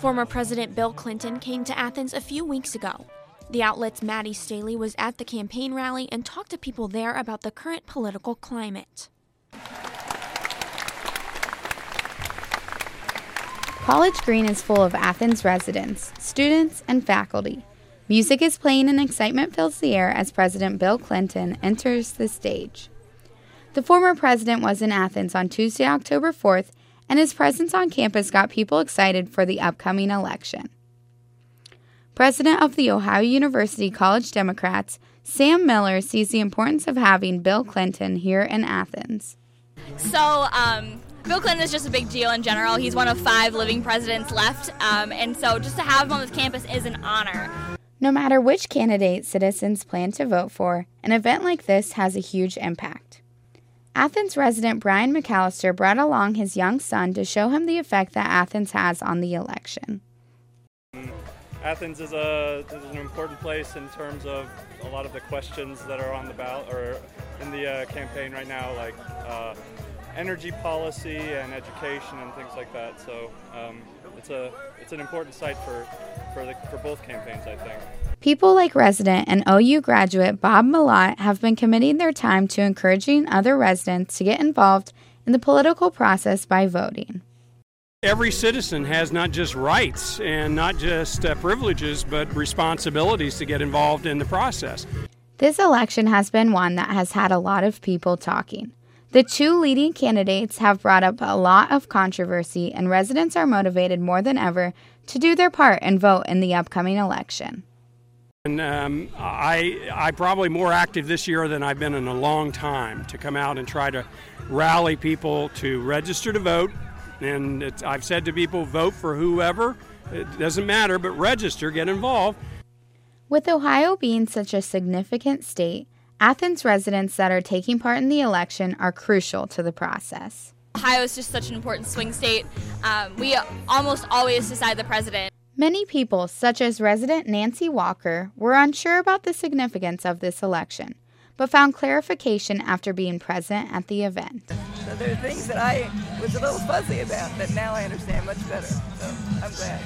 Former President Bill Clinton came to Athens a few weeks ago. The outlet's Maddie Staley was at the campaign rally and talked to people there about the current political climate. College Green is full of Athens residents, students, and faculty. Music is playing and excitement fills the air as President Bill Clinton enters the stage. The former president was in Athens on Tuesday, October 4th, and his presence on campus got people excited for the upcoming election. President of the Ohio University College Democrats, Sam Miller sees the importance of having Bill Clinton here in Athens. So, um, Bill Clinton is just a big deal in general. He's one of five living presidents left, um, and so just to have him on this campus is an honor. No matter which candidate citizens plan to vote for, an event like this has a huge impact. Athens resident Brian McAllister brought along his young son to show him the effect that Athens has on the election. Athens is, a, is an important place in terms of a lot of the questions that are on the ballot or in the uh, campaign right now, like uh, energy policy and education and things like that. So um, it's a it's an important site for for, the, for both campaigns, I think. People like resident and OU graduate Bob Malott have been committing their time to encouraging other residents to get involved in the political process by voting. Every citizen has not just rights and not just uh, privileges, but responsibilities to get involved in the process. This election has been one that has had a lot of people talking. The two leading candidates have brought up a lot of controversy, and residents are motivated more than ever to do their part and vote in the upcoming election. And um, I, I'm probably more active this year than I've been in a long time to come out and try to rally people to register to vote. And I've said to people, vote for whoever. It doesn't matter, but register, get involved. With Ohio being such a significant state, Athens residents that are taking part in the election are crucial to the process. Ohio is just such an important swing state. Um, we almost always decide the president. Many people, such as resident Nancy Walker, were unsure about the significance of this election, but found clarification after being present at the event. So there are things that I was a little fuzzy about that now I understand much better. So I'm glad.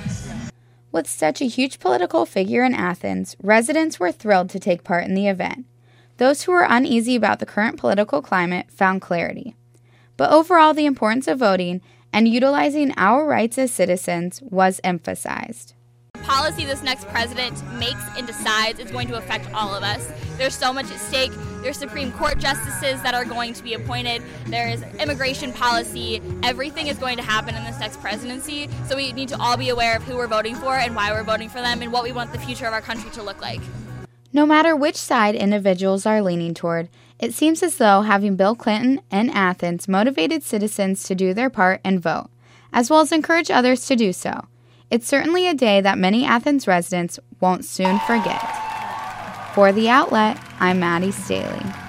With such a huge political figure in Athens, residents were thrilled to take part in the event. Those who were uneasy about the current political climate found clarity. But overall, the importance of voting and utilizing our rights as citizens was emphasized. The Policy this next president makes and decides is going to affect all of us. There's so much at stake. There's Supreme Court justices that are going to be appointed. There is immigration policy. Everything is going to happen in this next presidency. So we need to all be aware of who we're voting for and why we're voting for them and what we want the future of our country to look like. No matter which side individuals are leaning toward, it seems as though having Bill Clinton and Athens motivated citizens to do their part and vote, as well as encourage others to do so. It's certainly a day that many Athens residents won't soon forget. For the outlet, I'm Maddie Staley.